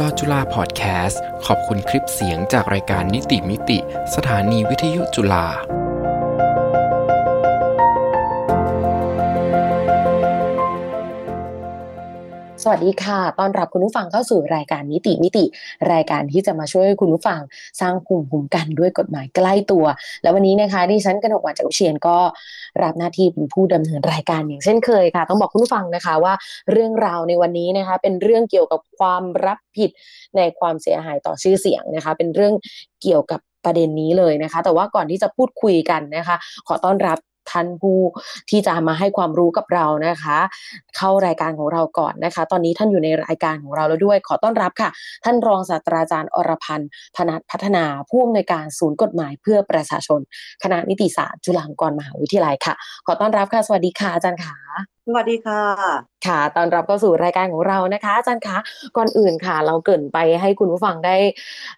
ลอจุฬาพอดแคสต์ ขอบคุณคลิปเสียงจากรายการนิติมิติ สถานีวิทยุจุฬา สวัสดีค่ะ ตอนรับคุณผู้ฟังเข้าสู่รายการนิติมิติ รายการที่จะมาช่วยคุณผู้ฟังสร้างภูมิคุ้มกันด้วยกฎหมายใกล้ตัว แล้ววันนี้นะคะดิฉันกนกวันจากเชียนก็รับหน้าที่เป็นผู้ดำเนินรายการอย่างเช่นเคยค่ะ ต้องบอกคุณผู้ฟังนะคะว่าเรื่องราวในวันนี้นะคะ เป็นเรื่องเกี่ยวกับความรับผิดในความเสียหายต่อชื่อเสียงนะคะ เป็นเรื่องเกี่ยวกับประเด็นนี้เลยนะคะ แต่ว่าก่อนที่จะพูดคุยกันนะคะ ขอต้อนรับ ท่านผู้ที่จะมาให้ความรู้กับเรานะคะ เข้ารายการของเราก่อนนะคะ ตอนนี้ท่านอยู่ในรายการของเราแล้วด้วย ขอต้อนรับค่ะ ท่านรองศาสตราจารย์อรพันธ์พนัทพัฒนาผู้อำนวยการศูนย์กฎหมายเพื่อประชาชน คณะนิติศาสตร์จุฬาลงกรณ์มหาวิทยาลัยค่ะ ขอต้อนรับค่ะสวัสดีค่ะอาจารย์ค่ะ สวัสดีค่ะ ค่ะ ตอนรับเข้าสู่รายการของเรานะคะ อาจารย์คะ ก่อนอื่นค่ะ เราเกินไปให้คุณผู้ฟังได้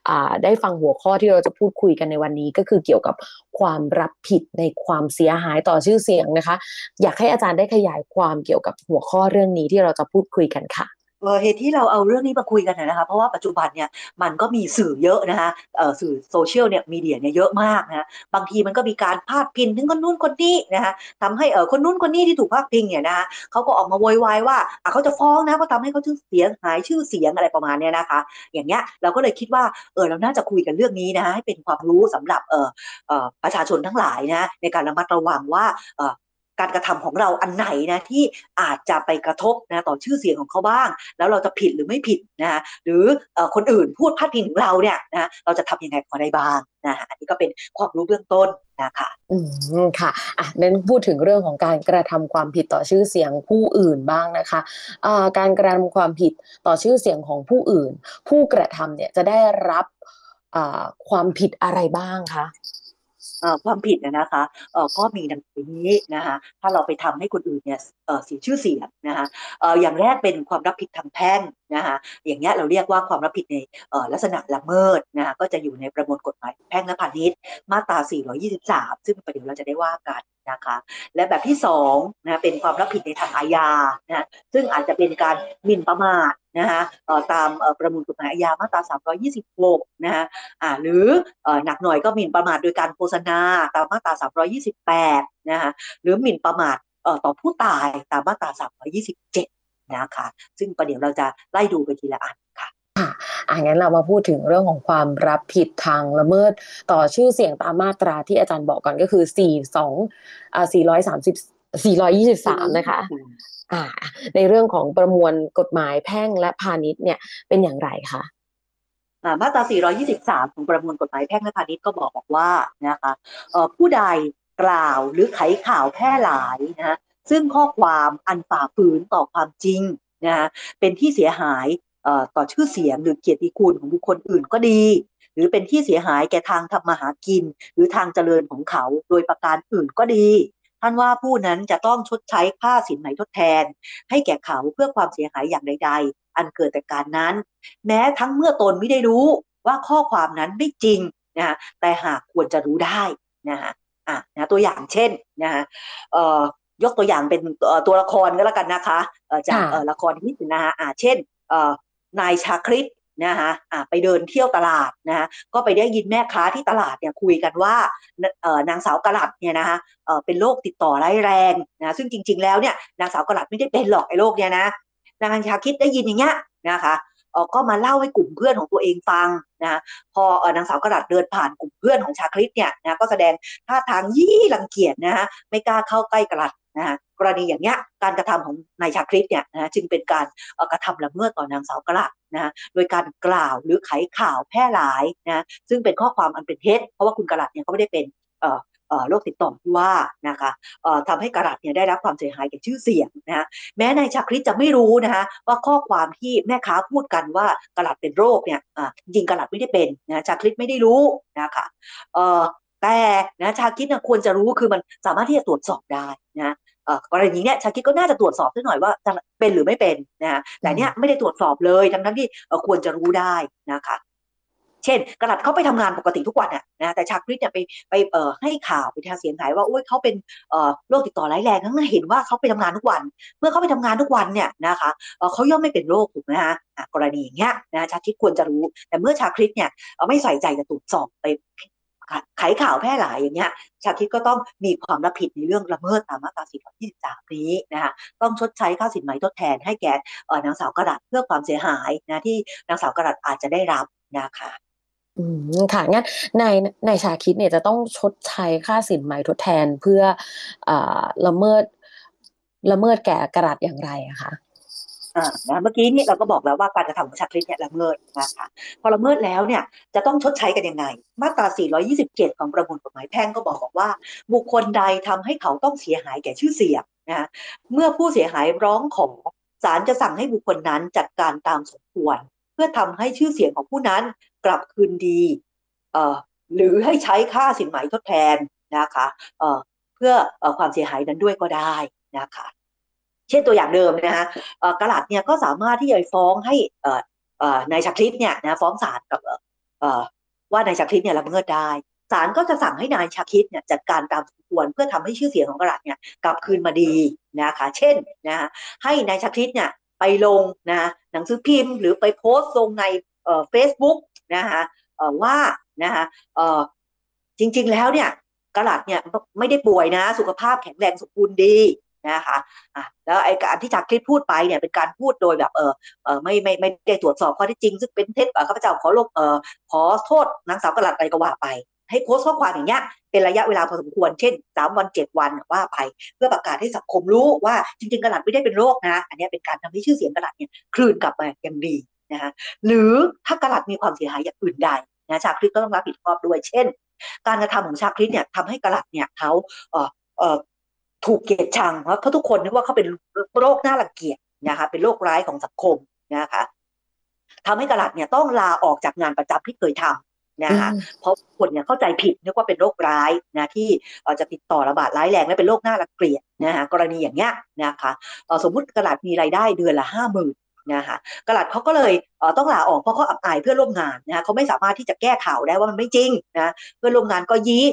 อ่าได้ฟังหัวข้อที่เราจะพูดคุยกันในวันนี้ ก็คือเกี่ยวกับความรับผิดในความเสียหายต่อชื่อเสียงนะคะ อยากให้อาจารย์ได้ขยายความเกี่ยวกับหัวข้อเรื่องนี้ที่เราจะพูดคุยกันค่ะ เหตุที่เราเอาเรื่องนี้มาคุยกันนะคะเพราะว่าปัจจุบันเนี่ยมันก็มีสื่อเยอะนะคะสื่อโซเชียลเนี่ยมีเดียเนี่ยเยอะมากนะบางทีมันก็มีการพาดพิงถึงคนนู้นคนนี้นะคะทำให้เออคนนู้นคนนี้ที่ถูกพาดพิงเนี่ยนะคะเขาก็ออกมาโวยวายว่าเขาจะฟ้องนะเพราะทำให้เขาชื่อเสียงหายชื่อเสียงอะไรประมาณเนี้นะคะ อย่างเงี้ยเราก็เลยคิดว่าเออเราน่าจะคุยกันเรื่องนี้นะให้เป็นความรู้สำหรับเออประชาชนทั้งหลายนะในการระมัดระวังว่า การกระทำของเราอันไหนนะที่อาจจะไปกระทบนะต่อชื่อเสียงของเขาบ้าง แล้วเราจะผิดหรือไม่ผิดนะหรือคนอื่นพูดพาดพิงถึงเราเนี่ยนะเราจะทำยังไงพอได้บ้างนะอันนี้ก็เป็นความรู้เบื้องต้นนะคะอืมค่ะอะนั้นพูดถึงเรื่องของการกระทำความผิดต่อชื่อเสียงผู้อื่นบ้างนะคะอ่าการกระทำความผิดต่อชื่อเสียงของผู้อื่น ผู้กระทำเนี่ยจะได้รับอ่าความผิดอะไรบ้างคะ ความผิดนะคะก็มีดังนี้นะคะถ้าเราไปทำให้คนอื่นเนี่ยเสียชื่อเสียงนะคะอย่างแรกเป็นความรับผิดทางแพ่งนะคะอย่างเงี้ยเราเรียกว่าความรับผิดในลักษณะละเมิดนะคะก็จะอยู่ในประมวลกฎหมายแพ่งและพาณิชย์มาตรา 423 ซึ่งประเดี๋ยวเราจะได้ว่ากัน นะคะและแบบที่2นะเป็นความรับผิดในทางอาญานะซึ่งอาจจะเป็นการหมิ่นประมาทนะคะตามประมวลกฎหมายอาญามาตรา 326 นะคะหรือหนักหน่อยก็หมิ่นประมาทโดยการโฆษณาตามมาตรา 328 นะคะหรือหมิ่นประมาทต่อผู้ตายตามมาตรา 327 นะคะซึ่งประเดี๋ยวเราจะไล่ดูไปทีละอันค่ะ อ่างั้นเรามาพูดถึงเรื่องของความรับผิดทางละเมิด ต่อชื่อเสียงตามมาตราที่อาจารย์บอกก่อนก็คือ4 2อ่า430 423นะคะอ่าในเรื่องของประมวลกฎหมายแพ่งและพาณิชย์เนี่ยเป็นอย่างไรคะมาตรา 423 ของประมวลกฎหมายแพ่งและพาณิชย์ก็บอกบอกว่านะคะผู้ใดกล่าวหรือไขข่าวแพร่หลายนะซึ่งข้อความอันฝ่าฝืนต่อความจริงนะเป็นที่เสียหาย ต่อชื่อเสียงหรือเกียรติคุณของบุคคลอื่นก็ดี หรือเป็นที่เสียหายแก่ทางทำมาหากิน หรือทางเจริญของเขาโดยประการอื่นก็ดีท่านว่าผู้นั้นจะต้องชดใช้ค่าสินไหมทดแทน ให้แก่เขาเพื่อความเสียหายอย่างใด ๆ อันเกิดแต่การนั้น แม้ทั้งเมื่อตนไม่ได้รู้ว่าข้อความนั้นไม่จริงนะแต่หากควรจะรู้ได้นะฮะอะนะตัวอย่างเช่นนะฮะเอ่อยกตัวอย่างเป็นตัวละครก็แล้วกันนะคะจากละครที่นะฮะอ่าเช่น นายชาคริตนะคะะไปเดินเที่ยวตลาดนะะก็ไปได้ยินแม่ค้าที่ตลาดเนี่ยคุยกันว่านางสาวกระลัดเนี่ยนะคะเป็นโรคติดต่อร้ายแรงนะซึ่งจริง ๆ แล้วเนี่ยนางสาวกระลัดไม่ได้เป็นหรอกไอ้โรคเนี่ยนะนางชาคิดได้ยินอย่างเงี้ยนะคะก็มาเล่าให้กลุ่มเพื่อนของตัวเองฟังนะพอนางสาวกระดัดเดินผ่านกลุ่มเพื่อนของชาคริตเนี่ยนะก็แสดงท่าทางยี่รังเกียจนะฮะไม่กล้าเข้าใกล้กระดัด นะฮะกรณีอย่างเนี้ยการกระทำของนายชาคริตเนี่ยนะจึงเป็นการกระทำละเมิดต่อนางสาวกระดัดนะโดยการกล่าวหรือไขข่าวแพร่หลายนะซึ่งเป็นข้อความอันเป็นเท็จเพราะว่าคุณกระดัดเนี่ยเขาไม่ได้เป็นโรคติดต่อที่ว่านะคะทำให้กระดัดเนี่ยได้รับความเสียหายแก่ชื่อเสียงนะแม้นายชาคริตจะไม่รู้นะคะว่าข้อความที่แม่ค้าพูดกันว่ากระดัดเป็นโรคเนี่ยจริงกระดัดไม่ได้เป็นนะชาคริตไม่ได้รู้นะคะแต่นะชาคิดนะควรจะรู้คือมันสามารถที่จะตรวจสอบได้นะ กรณีเนี้ยชาคิดก็น่าจะตรวจสอบสักหน่อยว่าจะเป็นหรือไม่เป็นนะแต่เนี้ยไม่ได้ตรวจสอบเลยทั้งทั้งที่ควรจะรู้ได้นะคะเช่นกระดัดเขาไปทำงานปกติทุกวันอะนะแต่ชาคริสเนี่ยไปไปเอ่อให้ข่าวไปทางเสียงหายว่าโอ้ยเขาเป็นเอ่อโรคติดต่อร้ายแรงทั้งนั้นเห็นว่าเขาไปทำงานทุกวัน เมื่อเขาไปทำงานทุกวันเนี่ยนะคะเอ่อเขาย่อมไม่เป็นโรคถูกไหมฮะอะกรณีอย่างเงี้ยนะชาคริสควรจะรู้ แต่เมื่อชาคริสเนี่ยเอ่อไม่ใส่ใจจะตรวจสอบไป ไขข่าวแพร่หลายอย่างเงี้ยชาคริสก็ต้องมีความรับผิดในเรื่องละเมิดตามมาตรา423 นี้นะคะต้องชดใช้ค่าสินไหมทดแทนให้แก่นางสาวกระดัดเพื่อความเสียหายนะที่นางสาวกระดัดอาจจะได้รับนะคะอืมค่ะงั้นในในชาคิดเนี่ยจะต้องชดใช้ค่าสินไหมทดแทนเพื่ออละเมิดละเมิดแก่กระดัษอย่างไรอะคะ นะเมื่อกี้นี่เราก็บอกแล้วว่าการกระทำของชาคริสเนี่ยละเมิดนะคะพอละเมิดแล้วเนี่ยจะต้องชดใช้กันยังไง มาตรา 427 ของประมวลกฎหมายแพ่งก็บอกบอกว่า บุคคลใดทำให้เขาต้องเสียหายแก่ชื่อเสียงนะเมื่อผู้เสียหายร้องขอศาลจะสั่งให้บุคคลนั้นจัดการตามสมควร เพื่อทำให้ชื่อเสียงของผู้นั้นกลับคืนดีเอ่อหรือให้ใช้ค่าสินไหมทดแทนนะคะเอ่อเพื่ออความเสียหายนั้นด้วยก็ได้นะคะ เช่นตัวอย่างเดิมนะฮะกระหลัดเนี่ยก็สามารถที่จะฟ้องให้นายชาคริตเนี่ยนะฟ้องศาลกับว่านายชาคริตเนี่ยละเมิดได้ศาลก็จะสั่งให้นายชาคริตเนี่ยจัดการตามสมควรเพื่อทำให้ชื่อเสียงของกระหลัดเนี่ยกลับคืนมาดีนะคะ เช่นนะฮะให้นายชาคริตเนี่ยไปลงนะหนังสือพิมพ์ หรือไปโพสต์ลงในเฟซบุ๊กนะคะว่านะคะจริงๆแล้วเนี่ยกระหลัดเนี่ยไม่ได้ป่วยนะ สุขภาพแข็งแรงสมบูรณ์ดี นะคะอะแล้วไอ้การที่จากคลิปพูดไปเนี่ยเป็นการพูดโดยแบบเออเออไม่ไม่ไม่ได้ตรวจสอบข้อท็จจริง ซึ่งเป็นเท็จอ่อข้าพเจ้าขอลบเออขอโทษนางสาวกระหลัดอะไรก็ว่าไป ให้โพสต์ข้อความอย่างเงี้ยเป็นระยะเวลาพอสมควรเช่นสามวันเจ็ดวันว่าไป เพื่อประกาศให้สังคมรู้ว่าจริง ๆกระหลัดไม่ได้เป็นโรคนะ อันนี้เป็นการทำให้ชื่อเสียงกระหลัดเนี่ยคลื่นกลับมาอย่างดีนะคะหรือถ้ากระหลัดมีความเสียหายอย่างอื่นใดนะชาคริสก็ต้องรับผิดชอบด้วย เช่น การกระทำของชาคริสเนี่ยทำให้กระหลัดเนี่ยเขาเอ่อเอ่อ ถูกเกลียดชังเพราะเขาทุกคนนึกว่าเขาเป็นโรคน่ารังเกียจนะคะเป็นโรคร้ายของสังคมนะคะทำให้กระหลัดเนี่ยต้องลาออกจากงานประจำที่เคยทำนะคะเพราะคนเนี่ยเข้าใจผิดนึกว่าเป็นโรคร้ายนะที่จะติดต่อระบาดร้ายแรงและเป็นโรคน่ารังเกียจนะคะกรณีอย่างเงี้ยนะคะสมมุติกระหลัดมีรายได้เดือนละห้าหมื่นนะคะกระหลัดเขาก็เลยต้องลาออกเพราะเขาอับอายเพื่อนร่วมงานนะคะเขาไม่สามารถที่จะแก้ข่าวได้ว่ามันไม่จริงนะเพื่อนร่วมงานก็ยี้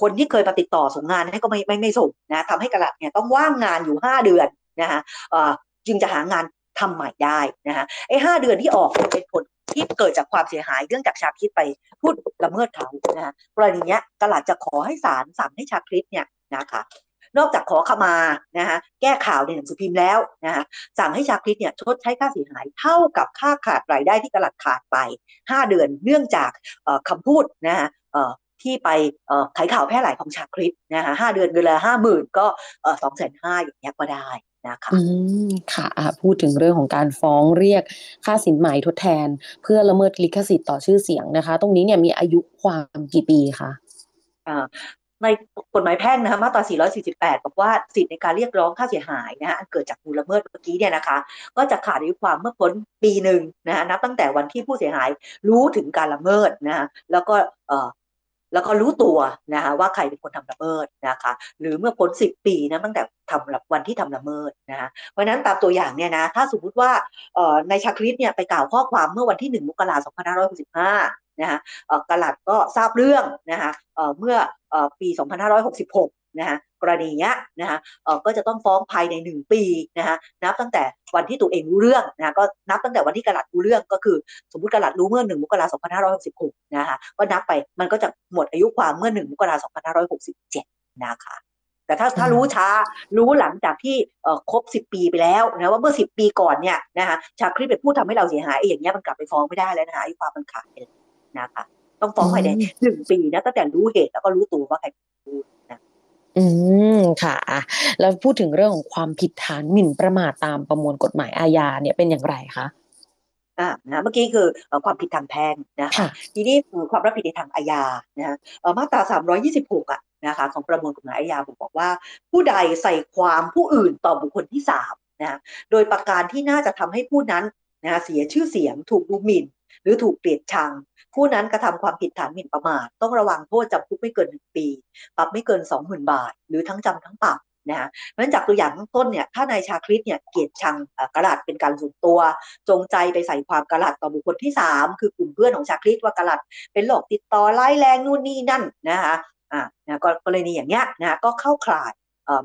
คนที่เคยมาติดต่อส่งงานให้ก็ไม่ไม่ไม่ส่งนะทำให้กระหลัดเนี่ยต้องว่างงานอยู่ห้าเดือนนะคะจึงจะหางานทำใหม่ได้นะคะไอ้ห้าเดือนที่ออกเป็นผลที่เกิดจากความเสียหายเรื่องจากชาคริสไปพูดละเมิดเขานะคะกรณีเนี้ยกระหลัดจะขอให้ศาลสั่งให้ชาคริสเนี่ยนะคะนอกจากขอขมานะคะแก้ข่าวในหนังสือพิมพ์แล้วนะคะสั่งให้ชาคริสเนี่ยชดใช้ค่าเสียหายเท่ากับค่าขาดรายได้ที่กระหลัดขาดไป 5 เดือนเนื่องจากคำพูดนะคะ ที่ไปขายข่าวแพร่หลายของชาคริสนะคะห้าเดือนเดือนละห้าหมื่นก็สองแสนห้าอย่างเงี้ยก็ได้นะคะอืมค่ะพูดถึงเรื่องของการฟ้องเรียกค่าสินไหมทดแทน เพื่อละเมิดลิขสิทธิ์ต่อชื่อเสียงนะคะ ตรงนี้เนี่ยมีอายุความกี่ปีคะในกฎหมายแพ่งนะคะมาตรา 448 บอกว่าสิทธิในการเรียกร้องค่าเสียหายนะฮะอันเกิดจากมูลละเมิดเมื่อกี้เนี่ยนะคะ ก็จะขาดอายุความเมื่อพ้นปีหนึ่งนะฮะนับตั้งแต่วันที่ผู้เสียหายรู้ถึงการละเมิดนะฮะแล้วก็เอ่อ แล้วก็รู้ตัวนะคะว่าใครเป็นคนทำละเมิดนะคะหรือเมื่อพ้นสิบปีนะตั้งแต่ทำวันที่ทำละเมิดนะคะเพราะนั้นตามตัวอย่างเนี่ยนะถ้าสมมติว่าในชาคริสเนี่ยไปกล่าวข้อความเมื่อวันที่หนึ่งมกราคม2565นะคะกระหลัดก็ทราบเรื่องนะคะเมื่อปี 2566นะคะ กรณีเนี้ยนะคะก็จะต้องฟ้องภายในหนึ่งปีนะคะนับตั้งแต่วันที่ตัวเองรู้เรื่องนะก็นับตั้งแต่วันที่กระหลัดรู้เรื่องก็คือ สมมติกระหลัดรู้เมื่อหนึ่งมกราคม2566นะคะก็นับไปมันก็จะหมดอายุความเมื่อหนึ่งมกราคม2567 นะคะแต่ถ้าถ้ารู้ช้ารู้หลังจากที่ครบสิบปีไปแล้วนะว่าเมื่อสิบปีก่อนเนี่ยนะคะชาคริสไปพูดทำให้เราเสียหายไอ้อย่างเงี้ยมันกลับไปฟ้องไม่ได้แล้วนะคะอายุความมันขาดนะคะต้องฟ้องภายในหนึ่งปีนะตั้งแต่รู้เหตุแล้วก็รู้ตัวว่าใครพูดนะ อืมค่ะ แล้วพูดถึงเรื่องของความผิดฐานหมิ่นประมาทตามประมวลกฎหมายอาญาเนี่ยเป็นอย่างไรคะอ่านะเมื่อกี้คือความผิดทางแพ่งนะคะทีนี้คือความรับผิดในทางอาญานะมาตรา 326 อะนะคะของประมวลกฎหมายอาญาบอกว่า ผู้ใดใส่ความผู้อื่นต่อบุคคลที่สามนะโดยประการที่น่าจะทำให้ผู้นั้นนะเสียชื่อเสียงถูกดูหมิ่น หรือถูกเกลียดชัง ผู้นั้นกระทำความผิดฐานหมิ่นประมาทต้องระวังโทษจำคุกไม่เกินหนึ่งปี ปรับไม่เกินสองหมื่นบาท หรือทั้งจำทั้งปรับนะฮะเพราะฉะนั้นจากตัวอย่างต้นเนี่ยถ้านายชาคริตเนี่ยเกลียดชังกระดาษเป็นการส่วนตัว จงใจไปใส่ความกระดาษต่อบุคคลที่ 3 คือกลุ่มเพื่อนของชาคริตว่ากระดาษเป็นโรคติดต่อร้ายแรงนู่นนี่นั่นนะคะอ่านะกรณีอย่างเงี้ยนะก็เข้าข่าย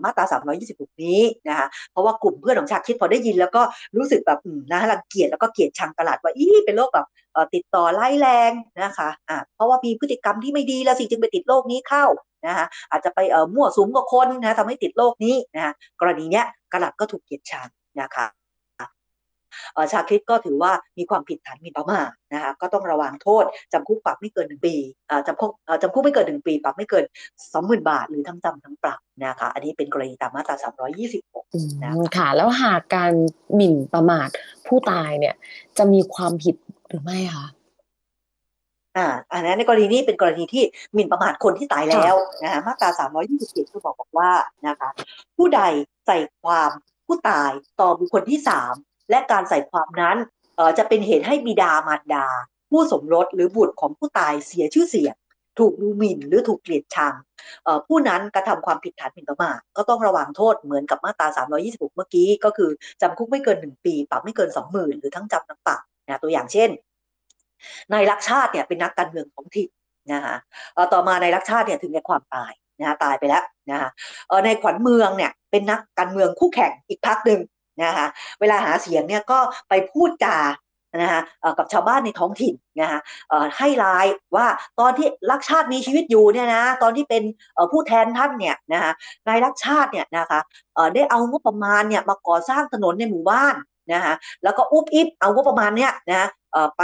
มาตรา 326 นี้นะคะเพราะว่ากลุ่มเพื่อนของชาคิดพอได้ยินแล้วก็รู้สึกแบบนะรังเกียจแล้วก็เกลียดชังตลาดว่าอีเป็นโรคแบบติดต่อไล่แรงนะคะอ่าเพราะว่ามีพฤติกรรมที่ไม่ดีแล้วสิจึงไปติดโรคนี้เข้านะคะอาจจะไปมั่วสุมกับคนนะทำให้ติดโรคนี้นะคะกรณีเนี้ยกระหลัดก็ถูกเกลียดชังนะคะ ชาคริตก็ถือว่ามีความผิดฐานหมิ่นประมาทนะคะก็ต้องระวังโทษจำคุกปรับไม่เกินหนึ่งปีจำคุกจำคุกไม่เกินหนึ่งปี ปรับไม่เกินสองหมื่นบาท หรือทั้งจำทั้งปรับนะคะอันนี้เป็นกรณีตามมาตราสามร้อยยี่สิบหกนะค่ะแล้วหากการหมิ่นประมาทผู้ตายเนี่ยจะมีความผิดหรือไม่คะอ่าอันนั้นในกรณีนี้เป็นกรณีที่หมิ่นประมาทคนที่ตายแล้วนะคะมาตราสามร้อยยี่สิบเจ็ดก็บอกบอกว่านะคะ ผู้ใดใส่ความผู้ตายต่อบุคคลที่สาม และการใส่ความนั้นจะเป็นเหตุให้บิดามารดา ผู้สมรสหรือบุตรของผู้ตายเสียชื่อเสียง ถูกดูหมิ่นหรือถูกเกลียดชังผู้นั้นกระทำความผิดฐานหมิ่นประมาทก็ต้องระวังโทษเหมือนกับมาตรา 326 เมื่อกี้ ก็คือจำคุกไม่เกิน 1 ปี ปรับไม่เกิน 20,000 หรือทั้งจำทั้งปรับนะตัวอย่างเช่นนายรักชาติเนี่ยเป็นนักการเมืองของถิ่นนะคะต่อมานายรักชาติเนี่ยถึงแก่ความตายนะตายไปแล้วนะคะในขวัญเมืองเนี่ยเป็นนักการเมืองคู่แข่งอีกพักหนึ่ง นะคะเวลาหาเสียงเนี่ยก็ไปพูดจานะคะกับชาวบ้านในท้องถิ่นนะคะให้รายว่าตอนที่รักชาติมีชีวิตอยู่เนี่ยนะตอนที่เป็นผู้แทนท่านเนี่ยนะคะนายรักชาติเนี่ยนะคะได้เอางบประมาณเนี่ยมาก่อสร้างถนนในหมู่บ้านนะคะแล้วก็อุบอิบเอางบประมาณเนี่ยนะไป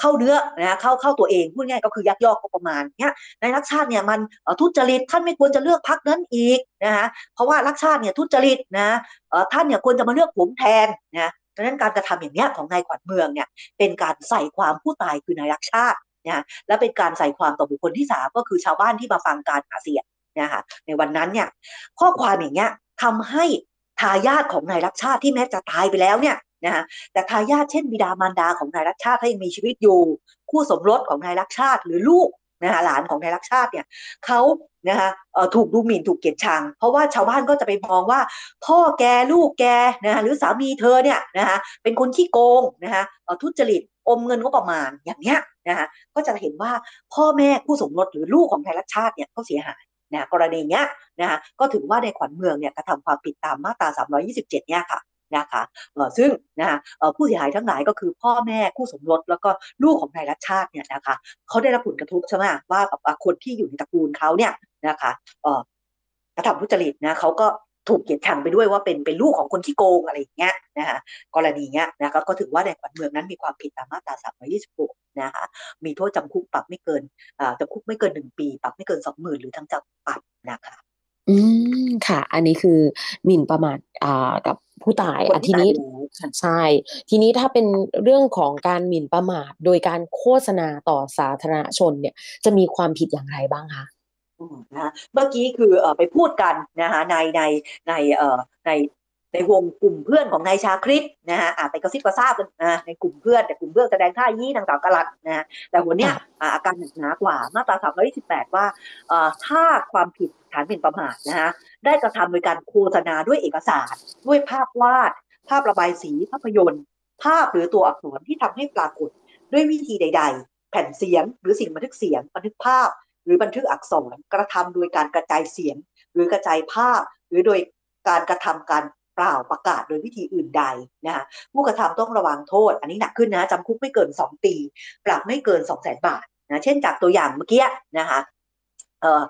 เข้าเนื้อนะเข้าเข้าตัวเองพูดง่ายก็คือยักยอกก็ประมาณเนี้ยในรักชาติเนี่ยมันทุจริตท่านไม่ควรจะเลือกพักนั้นอีกนะฮะเพราะว่ารักชาติเนี่ยทุจริตนะท่านเนี่ยควรจะมาเลือกผมแทนนะดังนั้นการกระทำอย่างเนี้ยของนายขวัญเมืองเนี่ยเป็นการใส่ความผู้ตายคือนายรักชาตินะและเป็นการใส่ความต่อบุคคลที่สามก็คือชาวบ้านที่มาฟังการหาเสียงนะคะในวันนั้นเนี่ยข้อความอย่างเงี้ยทำให้ทายาทของนายรักชาติที่แม้จะตายไปแล้วเนี่ย นะคะแต่ทายาทเช่นบิดามารดาของนายรักชาติถ้ายังมีชีวิตอยู่ คู่สมรสของนายรักชาติหรือลูกนะคะหลานของนายรักชาติเนี่ยเขานะคะถูกดูหมิ่นถูกเกลียดชัง เพราะว่าชาวบ้านก็จะไปมองว่า พ่อแกลูกแกนะคะหรือสามีเธอเนี่ยนะคะเป็นคนขี้โกงนะคะทุจริตอมเงินก็ประมาณอย่างเนี้ยนะคะก็จะเห็นว่าพ่อแม่คู่สมรสหรือลูกของนายรักชาติเนี่ยเขาเสียหายนะกรณีเนี้ยนะคะก็ถือว่าในขวัญเมืองเนี่ยกระทำความผิดตามมาตรา 327 เนี่ยค่ะ นะคะซึ่งนะคะผู้เสียหายทั้งหลายก็คือพ่อแม่คู่สมรสแล้วก็ลูกของนายรัชชาติเนี่ยนะคะเขาได้รับผลกระทบใช่ไหมว่าคนที่อยู่ในตระกูลเขาเนี่ยนะคะกระทำทุจริตนะเขาก็ถูกเกียดชังไปด้วยว่าเป็นเป็นลูกของคนที่โกงอะไรอย่างเงี้ยนะคะกรณีเงี้ยนะคะก็ถือว่าในขวัญเมืองนั้นมีความผิดตามมาตรา326นะคะมีโทษจำคุกปรับไม่เกินจำคุกไม่เกินหนึ่งปี ปรับไม่เกินสองหมื่นหรือทั้งจำปรับนะคะ อืมค่ะ อันนี้คือหมิ่นประมาทอ่ากับ ผู้ตายอะทีนี้ใช่ ทีนี้ถ้าเป็นเรื่องของการหมิ่นประมาทโดยการโฆษณาต่อสาธารณชนเนี่ย จะมีความผิดอย่างไรบ้างคะนะเมื่อกี้คือเอไปพูดกันนะคะในในในเอ่อในในวงกลุ่มเพื่อนของนายชาคริตนะฮะอาไปกระซิบกระซาบกันนะในกลุ่มเพื่อนแต่กลุ่มเพื่อนแสดงท่ายี่นางสาวกลัดนะฮะแต่หัวเนี้ยอาการหนักหนากว่ามาตราสามร้อยสิบแปดว่าถ้าความผิดฐานเป็นประมาทนะฮะ ได้กระทำโดยการโฆษณาด้วยเอกสาร ด้วยภาพวาด ภาพระบายสีภาพยนตร์ ภาพหรือตัวอักษรที่ทำให้ปรากฏ ด้วยวิธีใด ๆ แผ่นเสียง หรือสิ่งบันทึกเสียง บันทึกภาพ หรือบันทึกอักษรกระทำโดยการกระจายเสียง หรือกระจายภาพ หรือโดยการกระทำการเปล่าประกาศโดยวิธีอื่นใดนะคะผู้กระทำต้องระวังโทษ อันนี้หนักขึ้นนะจำคุกไม่เกิน 2 ปี ปรับไม่เกิน 2 0 0 0 0 0 บาทนะเช่นจากตัวอย่างเมื่อกี้นะคะเอ่อ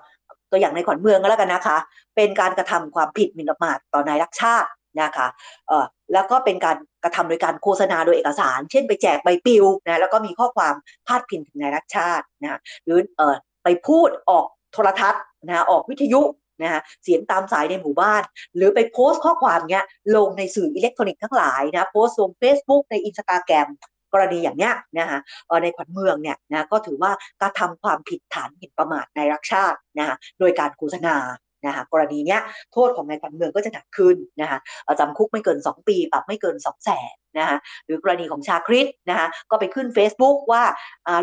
ตัวอย่างในขวัญเมืองก็แล้วกันนะคะ เป็นการกระทำความผิดหมิ่นประมาทต่อนายรักชาตินะคะเอ่อแล้วก็เป็นการกระทำโดยการโฆษณาโดยเอกสาร เช่น ไปแจกใบปลิวนะแล้วก็มีข้อความพาดพิงถึงนายรักชาตินะหรือเอ่อไปพูดออกโทรทัศน์นะออกวิทยุนะฮะเสียงตามสายในหมู่บ้าน หรือไปโพสต์ข้อความเนี้ยลงในสื่ออิเล็กทรอนิกส์ทั้งหลายนะโพสต์ลง Facebook ในอินสตาแกรม กรณีอย่างเนี้ยนะคะนายขวัญเมืองเนี่ยนะก็ถือว่ากระทำความผิดฐานหมิ่นประมาทนายรักชาตินะคะโดยการโฆษณานะคะกรณีเนี้ยโทษของนายขวัญเมืองก็จะหนักขึ้นนะคะจำคุกไม่เกิน 2 ปีปรับไม่เกิน 2 0 0แสนนะคะหรือกรณีของชาคริสนะคะก็ไปขึ้น Facebook ว่า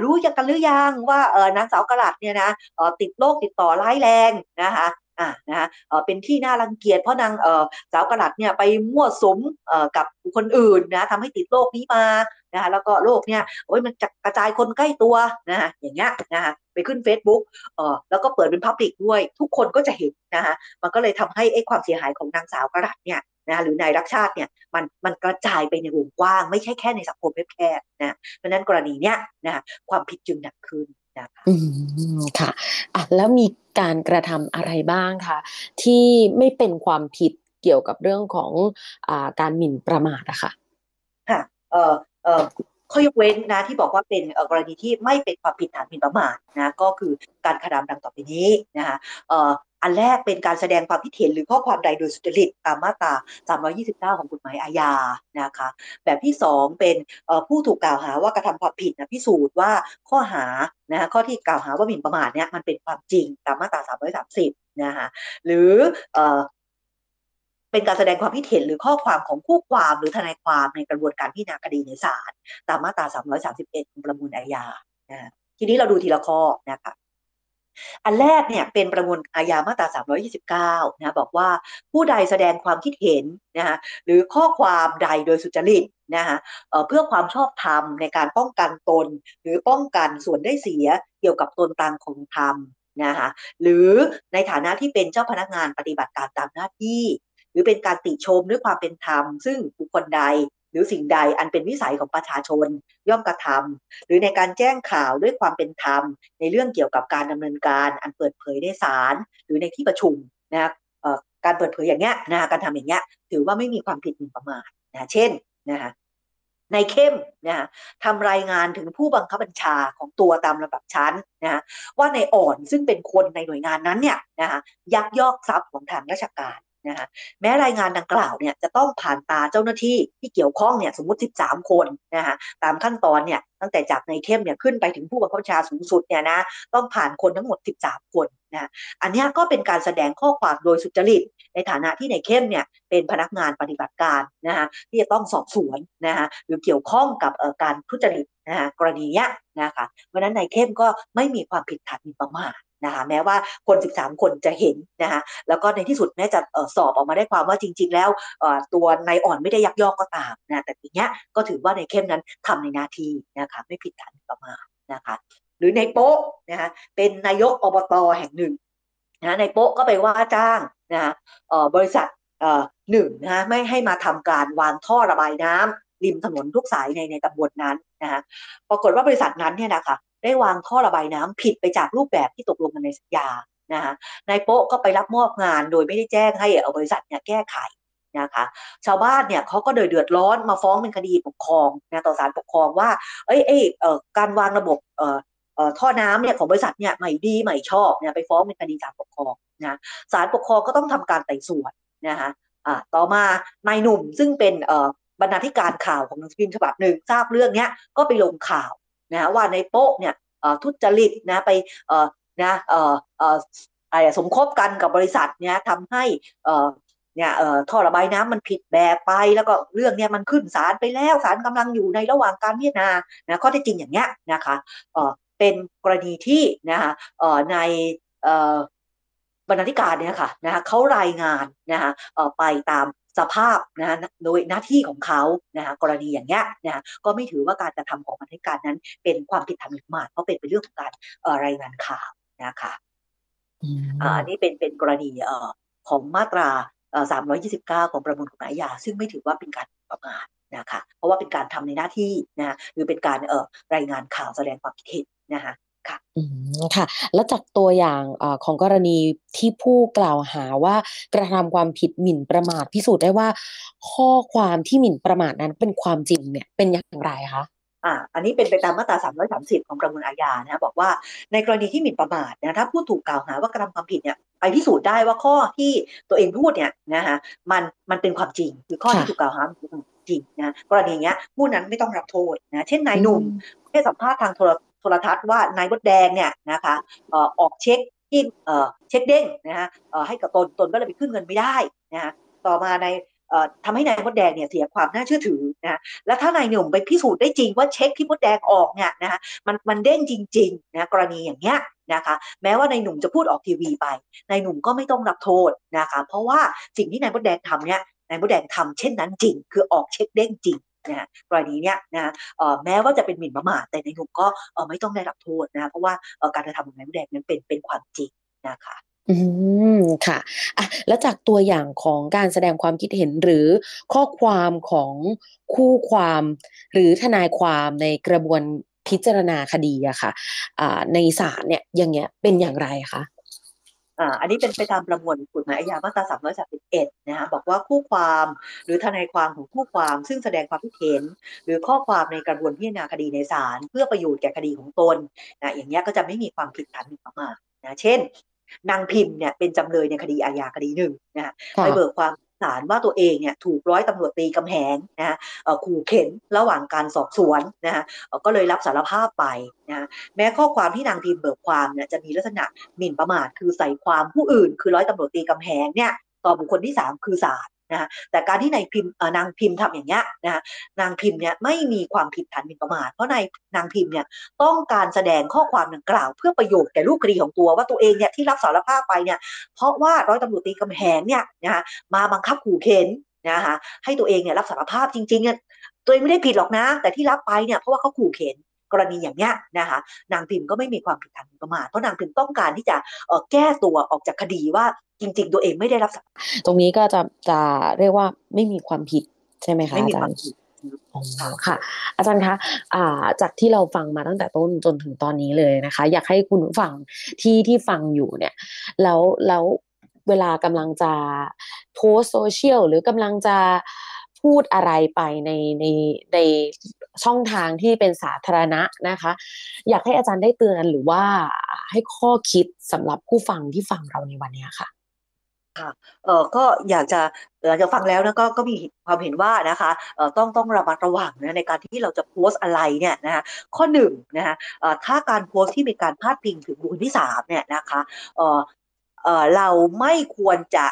รู้ยังกันหรือยังว่านางสาวกระลัดเนี่ยนะติดโรคติดต่อร้ายแรงนะคะ อ่านะฮะเออเป็นที่น่ารังเกียจเพราะนางเอ่อสาวกระหลัดเนี่ยไปมั่วสมเอ่อกับคนอื่นนะทำให้ติดโรคนี้มานะฮะแล้วก็โรคเนี่ยโอ้ยมันจะกระจายคนใกล้ตัวนะฮะอย่างเงี้ยนะฮะไปขึ้น Facebook เอ่อแล้วก็เปิดเป็นพับลิกด้วย ทุกคนก็จะเห็นนะฮะมันก็เลยทำให้ไอ้ความเสียหายของนางสาวกระหลัดเนี่ยนะหรือนายรักชาติเนี่ยมันมันกระจายไปในวงกว้าง ไม่ใช่แค่ในสังคมแคบๆนะเพราะนั้นกรณีเนี้ยนะความผิดจึงหนักขึ้น อืมค่ะอะ แล้วมีการกระทำอะไรบ้างคะที่ไม่เป็นความผิดเกี่ยวกับเรื่องของอ่าการหมิ่นประมาทอะค่ะ ค่ะ เอ่อเอ่อ ข้อยกเว้นนะที่บอกว่าเป็นกรณีที่ไม่เป็นความผิดฐานหมิ่นประมาทนะก็คือการกระทำดังต่อไปนี้นะคะเอ่ออันแรกเป็นการแสดงความคิดเห็นหรือข้อความใดโดยสุจริตตามมาตรา 329 ของกฎหมายอาญานะคะ แบบที่สองเป็นผู้ถูกกล่าวหาว่ากระทำความผิดนะพิสูจน์ว่าข้อหานะคะข้อที่กล่าวหาว่าหมิ่นประมาทเนี่ยมันเป็นความจริงตามมาตรา 330 นะคะหรือ เป็นการแสดงความคิดเห็นหรือข้อความของคู่ความหรือทนายความในกระบวนการพิจารณาคดีในศาลตามมาตรา 331ของประมวลอาญานะทีนี้เราดูทีละข้อนะคะอันแรกเนี่ยเป็นประมวลอาญามาตรา 329 นะบอกว่าผู้ใดแสดงความคิดเห็นนะคะหรือข้อความใดโดยสุจริตนะคะเเพื่อความชอบธรรมในการป้องกันตน หรือป้องกันส่วนได้เสียเกี่ยวกับตนตามของธรรมนะคะหรือในฐานะที่เป็นเจ้าพนักงานปฏิบัติการตามหน้าที่ หรือเป็นการติชมด้วยความเป็นธรรม ซึ่งบุคคลใดหรือสิ่งใดอันเป็นวิสัยของประชาชนย่อมกระทำหรือในการแจ้งข่าวด้วยความเป็นธรรม ในเรื่องเกี่ยวกับการดำเนินการอันเปิดเผยในศาลหรือในที่ประชุมนะการเปิดเผยอย่างเงี้ยนะการทำอย่างเงี้ยถือว่าไม่มีความผิดหมิ่นประมาทนะเช่นนะคะในเข้มนะคะทำรายงานถึงผู้บังคับบัญชาของตัวตามลำดับชั้นนะคะว่าในอ่อนซึ่งเป็นคนในหน่วยงานนั้นเนี่ยนะคะยักยอกทรัพย์ของทางราชการ นะคะแม้รายงานดังกล่าวเนี่ยจะต้องผ่านตาเจ้าหน้าที่ที่เกี่ยวข้องเนี่ยสมมติ 13 คนนะคะตามขั้นตอนเนี่ยตั้งแต่จากในเข้มเนี่ยขึ้นไปถึงผู้บังคับบัญชาสูงสุดเนี่ยนะต้องผ่านคนทั้งหมด 13 คนนะอันนี้ก็เป็นการแสดงข้อความโดยสุจริต ในฐานะที่ในเข้มเนี่ยเป็นพนักงานปฏิบัติการนะคะที่จะต้องสอบสวนนะคะหรือเกี่ยวข้องกับการทุจริตนะคะกรณีเนี้ยนะคะเพราะฉะนั้นในเข้มก็ไม่มีความผิดฐานหมิ่นประมาท นะคะแม้ว่าคน 13 คนจะเห็นนะคะแล้วก็ในที่สุดแม้จะสอบออกมาได้ความว่าจริง ๆ แล้วตัวนายอ่อนไม่ได้ยักยอกก็ตามนะแต่ทีเนี้ยก็ถือว่าในเข้มนั้นทำในหน้าที่นะคะไม่ผิดฐานประมาทนะคะหรือในโป๊ะนะคะเป็นนายกอบตแห่งหนึ่งนะในโป๊ะก็ไปว่าจ้างนะคะบริษัทหนึ่งนะคะไม่ให้มาทำการวางท่อระบายน้ำริมถนนทุกสายในในตำบลนั้นนะคะปรากฏว่าบริษัทนั้นเนี่ยนะคะ ได้วางท่อระบายน้ำผิดไปจากรูปแบบที่ตกลงกันในสัญญานะคะนายโป๊ะก็ไปรับมอบงานโดยไม่ได้แจ้งให้เออบริษัทเนี่ยแก้ไขนะคะชาวบ้านเนี่ยเขาก็เดือดเดือดร้อนมาฟ้องเป็นคดีปกครองนะต่อศาลปกครองว่าเอ้ยเอ้ยเอ่อการวางระบบเอ่อเอ่อท่อน้ำเนี่ยของบริษัทเนี่ยไม่ดีไม่ชอบเนี่ยไปฟ้องเป็นคดีศาลปกครองนะศาลปกครองก็ต้องทำการไต่สวนนะคะอ่าต่อมานายหนุ่มซึ่งเป็นเอ่อบรรณาธิการข่าวของหนังสือพิมพ์ฉบับหนึ่งทราบเรื่องเนี้ยก็ไปลงข่าว นะว่าในโป๊ะเนี่ยทุจริตนะไปนะอะไรสมคบกันกับบริษัทเนี่ยทำให้เนี่ยท่อระบายน้ำมันผิดแบบไป แล้วก็เรื่องเนี่ยมันขึ้นศาลไปแล้วศาลกำลังอยู่ในระหว่างการพิจารณานะข้อเท็จจริงอย่างเงี้ยนะคะเป็นกรณีที่นะคะในเบรรณาธิการเนี่ยค่ะนะคะเขารายงานนะคะเอ่อไปตามสภาพนะคะโดยหน้าที่ของเขานะคะกรณีอย่างเงี้ยนะคะก็ไม่ถือว่าการกระทำของบรรณาธิการนั้น เป็นความผิดทางหมิ่นประมาทเพราะเป็นเป็นเรื่องของการเอ่อรายงานข่าวนะคะอืมอ่าอันนี้เป็นเป็นกรณีเอ่อของมาตราเอ่อ329 ของประมวลกฎหมายอาญาซึ่งไม่ถือว่าเป็นการประมาทนะคะเพราะว่าเป็นการทำในหน้าที่นะหรือเป็นการเอ่อรายงานข่าวแสดงความคิดเห็นนะคะ อืมค่ะ แล้วจากตัวอย่างเอ่อของกรณีที่ผู้กล่าวหาว่า กระทำความผิดหมิ่นประมาท พิสูจน์ได้ว่า ข้อความที่หมิ่นประมาทนั้นเป็นความจริงเนี่ย เป็นอย่างไรคะอ่าอันนี้เป็นไปตามมาตรา 330 ของประมวลอาญานะ บอกว่าในกรณีที่หมิ่นประมาทนะ ถ้าผู้ถูกกล่าวหาว่ากระทำความผิดเนี่ย ไปพิสูจน์ได้ว่าข้อที่ตัวเองพูดเนี่ยนะคะ มัน มันเป็นความจริง คือข้อที่ค่ะถูกกล่าวหาเป็นความจริงนะ กรณีเนี้ย ผู้นั้นไม่ต้องรับโทษนะ เช่น นายหนุ่มให้สัมภาษณ์ทางโทร โทรทัศน์ว่านายมดแดงเนี่ยนะคะออกเช็คที่เช็คเด้งนะฮะให้กับตนตนก็เลยไปขึ้นเงินไม่ได้นะฮะต่อมาในเอ่อทำให้นายมดแดงเนี่ยเสียความน่าเชื่อถือนะแล้วถ้านายหนุ่มไปพิสูจน์ได้จริงว่าเช็คที่มดแดงออกเนี่ยนะฮะมันมันเด้งจริงๆนะกรณีอย่างเงี้ยนะคะแม้ว่านายหนุ่มจะพูดออกทีวีไปนายหนุ่มก็ไม่ต้องรับโทษนะคะเพราะว่าสิ่งที่นายมดแดงทำเนี่ยนายมดแดงทำเช่นนั้นจริง คือออกเช็คเด้งจริง นะกรณีเนี้ยนะแม้ว่าจะเป็นหมิ่นประมาทแต่นายหนุ่มก็ไม่ต้องได้รับโทษนะเพราะว่าการกระทำของนายมดแดงนั้นเป็นเป็นความจริงนะคะอืมค่ะอะ แล้วจากตัวอย่างของการแสดงความคิดเห็นหรือข้อความของคู่ความ หรือทนายความในกระบวนพิจารณาคดีอะค่ะอ่าในศาลเนี่ยอย่างเงี้ยเป็นอย่างไรคะ อ่าอันนี้เป็นไปตามประมวลกฎหมายอาญามาตรา331นะคะบอกว่าคู่ความหรือทนายความของคู่ความ ซึ่งแสดงความคิดเห็น หรือข้อความในกระบวนพิจารณาคดีในศาลเพื่อประโยชน์แก่คดีของตนนะอย่างเงี้ยก็จะไม่มีความผิดฐานหมิ่นประมาทนะเช่น นางพิมพ์เนี่ยเป็นจำเลยในคดีอาญาคดีหนึ่งนะไปเบิกความ สารว่าตัวเองเนี่ยถูกร้อยตำรวจตีกำแหงนะฮะขู่เข็นระหว่างการสอบสวนนะฮะก็เลยรับสารภาพไปนะแม้ข้อความที่นางพิมพ์เบิกความเนี่ยจะมีลักษณะหมิ่นประมาทคือใส่ความผู้อื่น คือร้อยตำรวจตีกำแหงเนี่ยต่อบุคคลที่ 3 คือศาล นะแต่การที่นายพิมพ์นางพิมพ์ทำอย่างเงี้ยนะะนางพิมพ์เนี่ยไม่มีความผิดฐานหมิ่นประมาทเพราะนายนางพิมพ์เนี่ยต้องการแสดงข้อความดังกล่าว เพื่อประโยชน์แก่ลูกคดีของตัวว่าตัวเองเนี่ยที่รับสารภาพไปเนี่ยเพราะว่าร้อยตำรวจตีกำแหงเนี่ยนะมาบังคับขู่เข็นนะคะให้ตัวเองเนี่ยรับสารภาพจริงๆเนี่ยตัวเองไม่ได้ผิดหรอกนะ แต่ที่รับไปเนี่ยเพราะว่าเขาขู่เข็น กรณีอย่างเนี้ยนะคะนางพิมพ์ก็ไม่มีความผิดฐานประมาทเพราะนางพิมพ์ต้องการที่จะแก้ตัวออกจากคดีว่าจริง ๆ ตัวเองไม่ได้รับตรงนี้ก็จะจะเรียกว่าไม่มีความผิดใช่ไหมคะอาจารย์อ๋อค่ะ อาจารย์คะอ่าจากที่เราฟังมาตั้งแต่ต้นจนถึงตอนนี้เลยนะคะ อยากให้คุณฟังที่ที่ฟังอยู่เนี่ย แล้วแล้วเวลากำลังจะโพสโซเชียลหรือกำลังจะ พูดอะไรไปในในในช่องทางที่เป็นสาธารณะนะคะ อยากให้อาจารย์ได้เตือนหรือว่าให้ข้อคิดสำหรับผู้ฟังที่ฟังเราในวันนี้ค่ะค่ะเออก็อยากจะหลังจากฟังแล้วนะก็ก็มีความเห็นว่านะคะเออต้องต้องระมัดระวังนะในการที่เราจะโพสอะไรเนี่ยนะคะข้อหนึ่งนะคะเออถ้าการโพสที่มีการพาดพิงถึงบุคคลที่สามเนี่ยนะคะเออเออเราไม่ควรจะ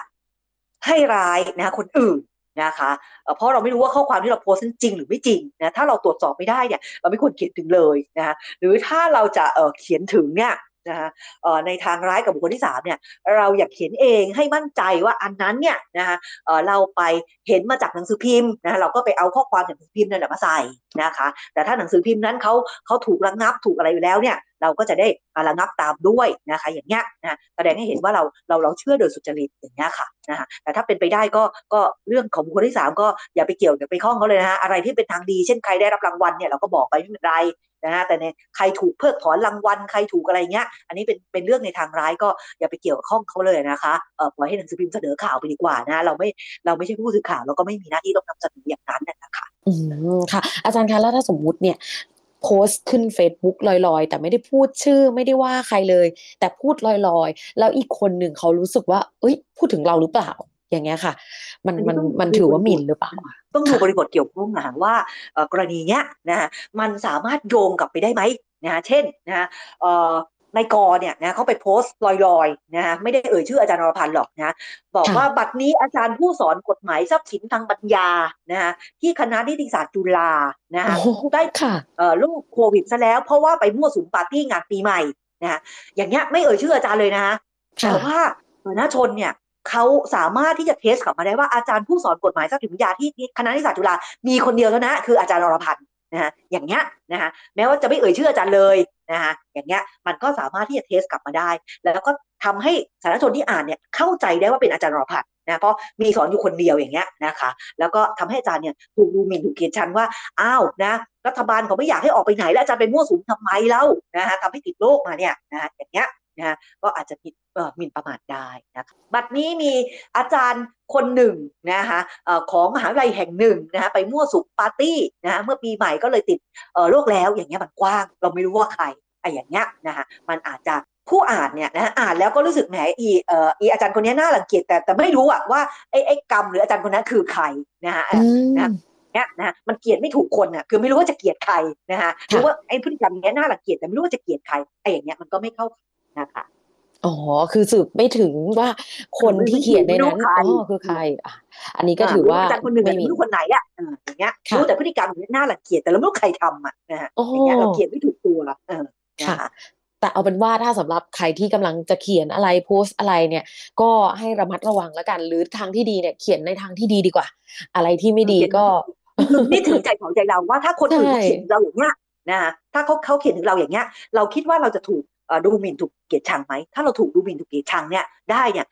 ให้ร้ายนะคนอื่น นะคะเพราะเราไม่รู้ว่าข้อความที่เราโพสต์นั้นจริงหรือไม่จริงนะถ้าเราตรวจสอบไม่ได้เนี่ยเราไม่ควรเขียนถึงเลยนะคะหรือถ้าเราจะเขียนถึงเนี่ยนะคะในทางร้ายกับบุคคลที่3เนี่ยเราอยากเขียนเองให้มั่นใจว่าอันนั้นเนี่ยนะคะเราไปเห็นมาจากหนังสือพิมพ์นะะเราก็ไปเอาข้อความจากหนังสือพิมพ์นั่นแหละมาใส่นะคะแต่ถ้าหนังสือพิมพ์นั้นเขาเขาถูกระงับถูกอะไรอยู่แล้วเนี่ย เราก็จะได้ระงับตามด้วยนะคะอย่างเงี้ยนะแสดงให้เห็นว่าเราเราเราเชื่อโดยสุจริตอย่างเงี้ยค่ะนะคะแต่ถ้าเป็นไปได้ก็ก็เรื่องของบุคคลที่สามก็อย่าไปเกี่ยวอย่าไปข้องเขาเลยนะฮะอะไรที่เป็นทางดีเช่นใครได้รับรางวัลเนี่ยเราก็บอกไปไม่เป็นไรนะฮะแต่ในใครถูกเพิกถอนรางวัลใครถูกอะไรเงี้ย อันนี้เป็นเป็นเรื่องในทางร้ายก็อย่าไปเกี่ยวข้องเขาเลยนะคะเออปล่อยให้หนังสือพิมพ์เสนอข่าวไปดีกว่านะเราไม่เราไม่ใช่ผู้สื่อข่าวเราก็ไม่มีหน้าที่ต้องนำเสนออย่างนั้นนะคะอืมค่ะ อาจารย์คะแล้วถ้าสมมุติเนี่ย โพสต์ขึ้น Facebook ลอยๆ แต่ไม่ได้พูดชื่อไม่ได้ว่าใครเลย แต่พูดลอยๆ แล้วอีกคนหนึ่งเขารู้สึกว่า เอ้ย พูดถึงเราหรือเปล่า อย่างเงี้ยค่ะ มันมันมันถือว่าหมิ่นหรือเปล่า ต้องดูบริบทเกี่ยวข้องนะว่ากรณีเนี้ยนะฮะมันสามารถโยงกลับไปได้ไหมนะเช่นนะฮะ นายกรเนี่ยนะเขาไปโพสต์ลอยๆนะฮะไม่ได้เอ่ยชื่ออาจารย์นรพันธ์หรอกนะบอกว่าบัดนี้อาจารย์ผู้สอนกฎหมายทรัพย์สินทางปัญญานะฮะที่คณะนิติศาสตร์จุฬานะฮะได้ลูกโควิดซะแล้วเพราะว่าไปมั่วสุมปาร์ตี้งานปีใหม่นะฮะอย่างเงี้ยไม่เอ่ยชื่ออาจารย์เลยนะฮะแต่ว่าคณะชนเนี่ยเขาสามารถที่จะเทสกลับมาได้ว่าอาจารย์ผู้สอนกฎหมายทรัพย์สินปัญญาที่คณะนิติศาสตร์จุฬามีคนเดียวเท่านั้นคืออาจารย์นรพันธ์ นะฮะอย่างเงี้ยนะฮะแม้ว่าจะไม่เอ่ยชื่ออาจารย์เลยนะคะอย่างเงี้ยมันก็สามารถที่จะเทสกลับมาได้ แล้วก็ทำให้สาธารณชนที่อ่านเนี่ยเข้าใจได้ว่าเป็นอาจารย์รอพัฒนะเพราะมีสอนอยู่คนเดียวอย่างเงี้ยนะคะแล้วก็ทำให้อาจารย์เนี่ยถูกดูหมิ่นถูกเกียดชันว่าอ้าวนะรัฐบาลเขาไม่อยากให้ออกไปไหนแล้วอาจารย์เป็นมั่วสุมทำไมเล่านะคะทำให้ติดโรคมาเนี่ยนะอย่างเงี้ย นะก็อาจจะผิดหมิ่นประมาทได้นะบัดนี้มีอาจารย์คนหนึ่งนะคะของมหาวิทยาลัยแห่งหนึ่งนะคะไปมั่วสุมปาร์ตี้นะเมื่อปีใหม่ก็เลยติดโรคแล้วอย่างเงี้ยมันกว้าง เราไม่รู้ว่าใครไอ้อย่างเงี้ยนะคะมันอาจจะผู้อ่านเนี่ยนะอ่านแล้วก็รู้สึกแหมอีเอ่ออีอาจารย์คนนี้น่ารังเกียจแต่แต่ไม่รู้อะว่าไอ้ไอ้กรรมหรืออาจารย์คนนั้นคือใครนะฮะนะเนี่ยนะมันเกลียดไม่ถูกคนอะคือไม่รู้ว่าจะเกลียดใครนะฮะหรือว่าไอ้พฤติกรรมนี้น่ารังเกียจแต่ไม่รู้ว่าจะเกลียดใครไอ้อย่างเงี้ยมันก็ไม่เข้า นะคะอ๋อ คือสืบไม่ถึงว่าคนที่เขียนในนั้นอ๋อคือใครอะอันนี้ก็ถือว่าอาจารย์คนหนึ่งไม่รู้คนไหนอะอย่างเงี้ยรู้แต่พฤติกรรมน่ารังเกียจแต่เราไม่รู้ใครทำอะนะฮะอย่างเงี้ยเราเขียนไม่ถูกตัวเออค่ะแต่เอาเป็นว่าถ้าสำหรับใครที่กำลังจะเขียนอะไรโพสต์อะไรเนี่ย ก็ให้ระมัดระวังแล้วกัน หรือทางที่ดีเนี่ยเขียนในทางที่ดีดีกว่า อะไรที่ไม่ดีก็นี่ถึงใจของใจเราว่าถ้าคนอื่นเขาเขียนถึงเราอย่างเงี้ยนะถ้าเขาเขาเขียนถึงเราอย่างเงี้ย เราคิดว่าเราจะถูก ดูหมิ่นถูกเกียดชังไหม ถ้าเราถูกดูหมิ่นถูกเกียดชังเนี่ยได้เนี่ย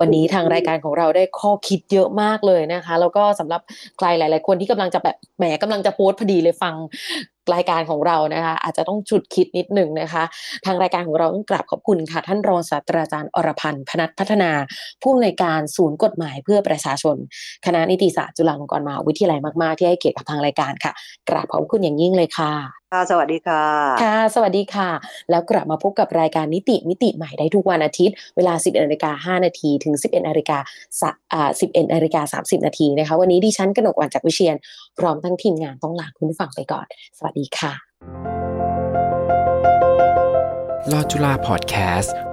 วันนี้ทางรายการของเราได้ข้อคิดเยอะมากเลยนะคะ แล้วก็สำหรับใครหลาย ๆ คนที่กำลังจะแบบแหมกำลังจะโพสต์พอดีเลยฟังรายการของเรานะคะ อาจจะต้องจุดคิดนิดหนึ่งนะคะ ทางรายการของเราต้องกราบขอบคุณค่ะ ท่านรองศาสตราจารย์อรพันธ์พนัทพัฒนา ผู้อำนวยการศูนย์กฎหมายเพื่อประชาชน คณะนิติศาสตร์จุฬาลงกรณ์มหาวิทยาลัยมาก ๆ ที่ให้เกียรติกับทางรายการค่ะ กราบขอบคุณอย่างยิ่งเลยค่ะค่ะ สวัสดีค่ะ ค่ะ สวัสดีค่ะ แล้วกลับมาพบกับรายการนิติมิติใหม่ได้ทุกวันอาทิตย์ เวลา 11นาฬิกา5นาทีถึง 11นาฬิกาอ่า11นาฬิกา30 นาทีนะคะ วันนี้ดิฉันกนกวันจากวิเชียน พร้อมทั้งทีมงานต้องลาคุณผู้ฟังไปก่อน สวัสดีค่ะ ลอจุฬาพอดแคสต์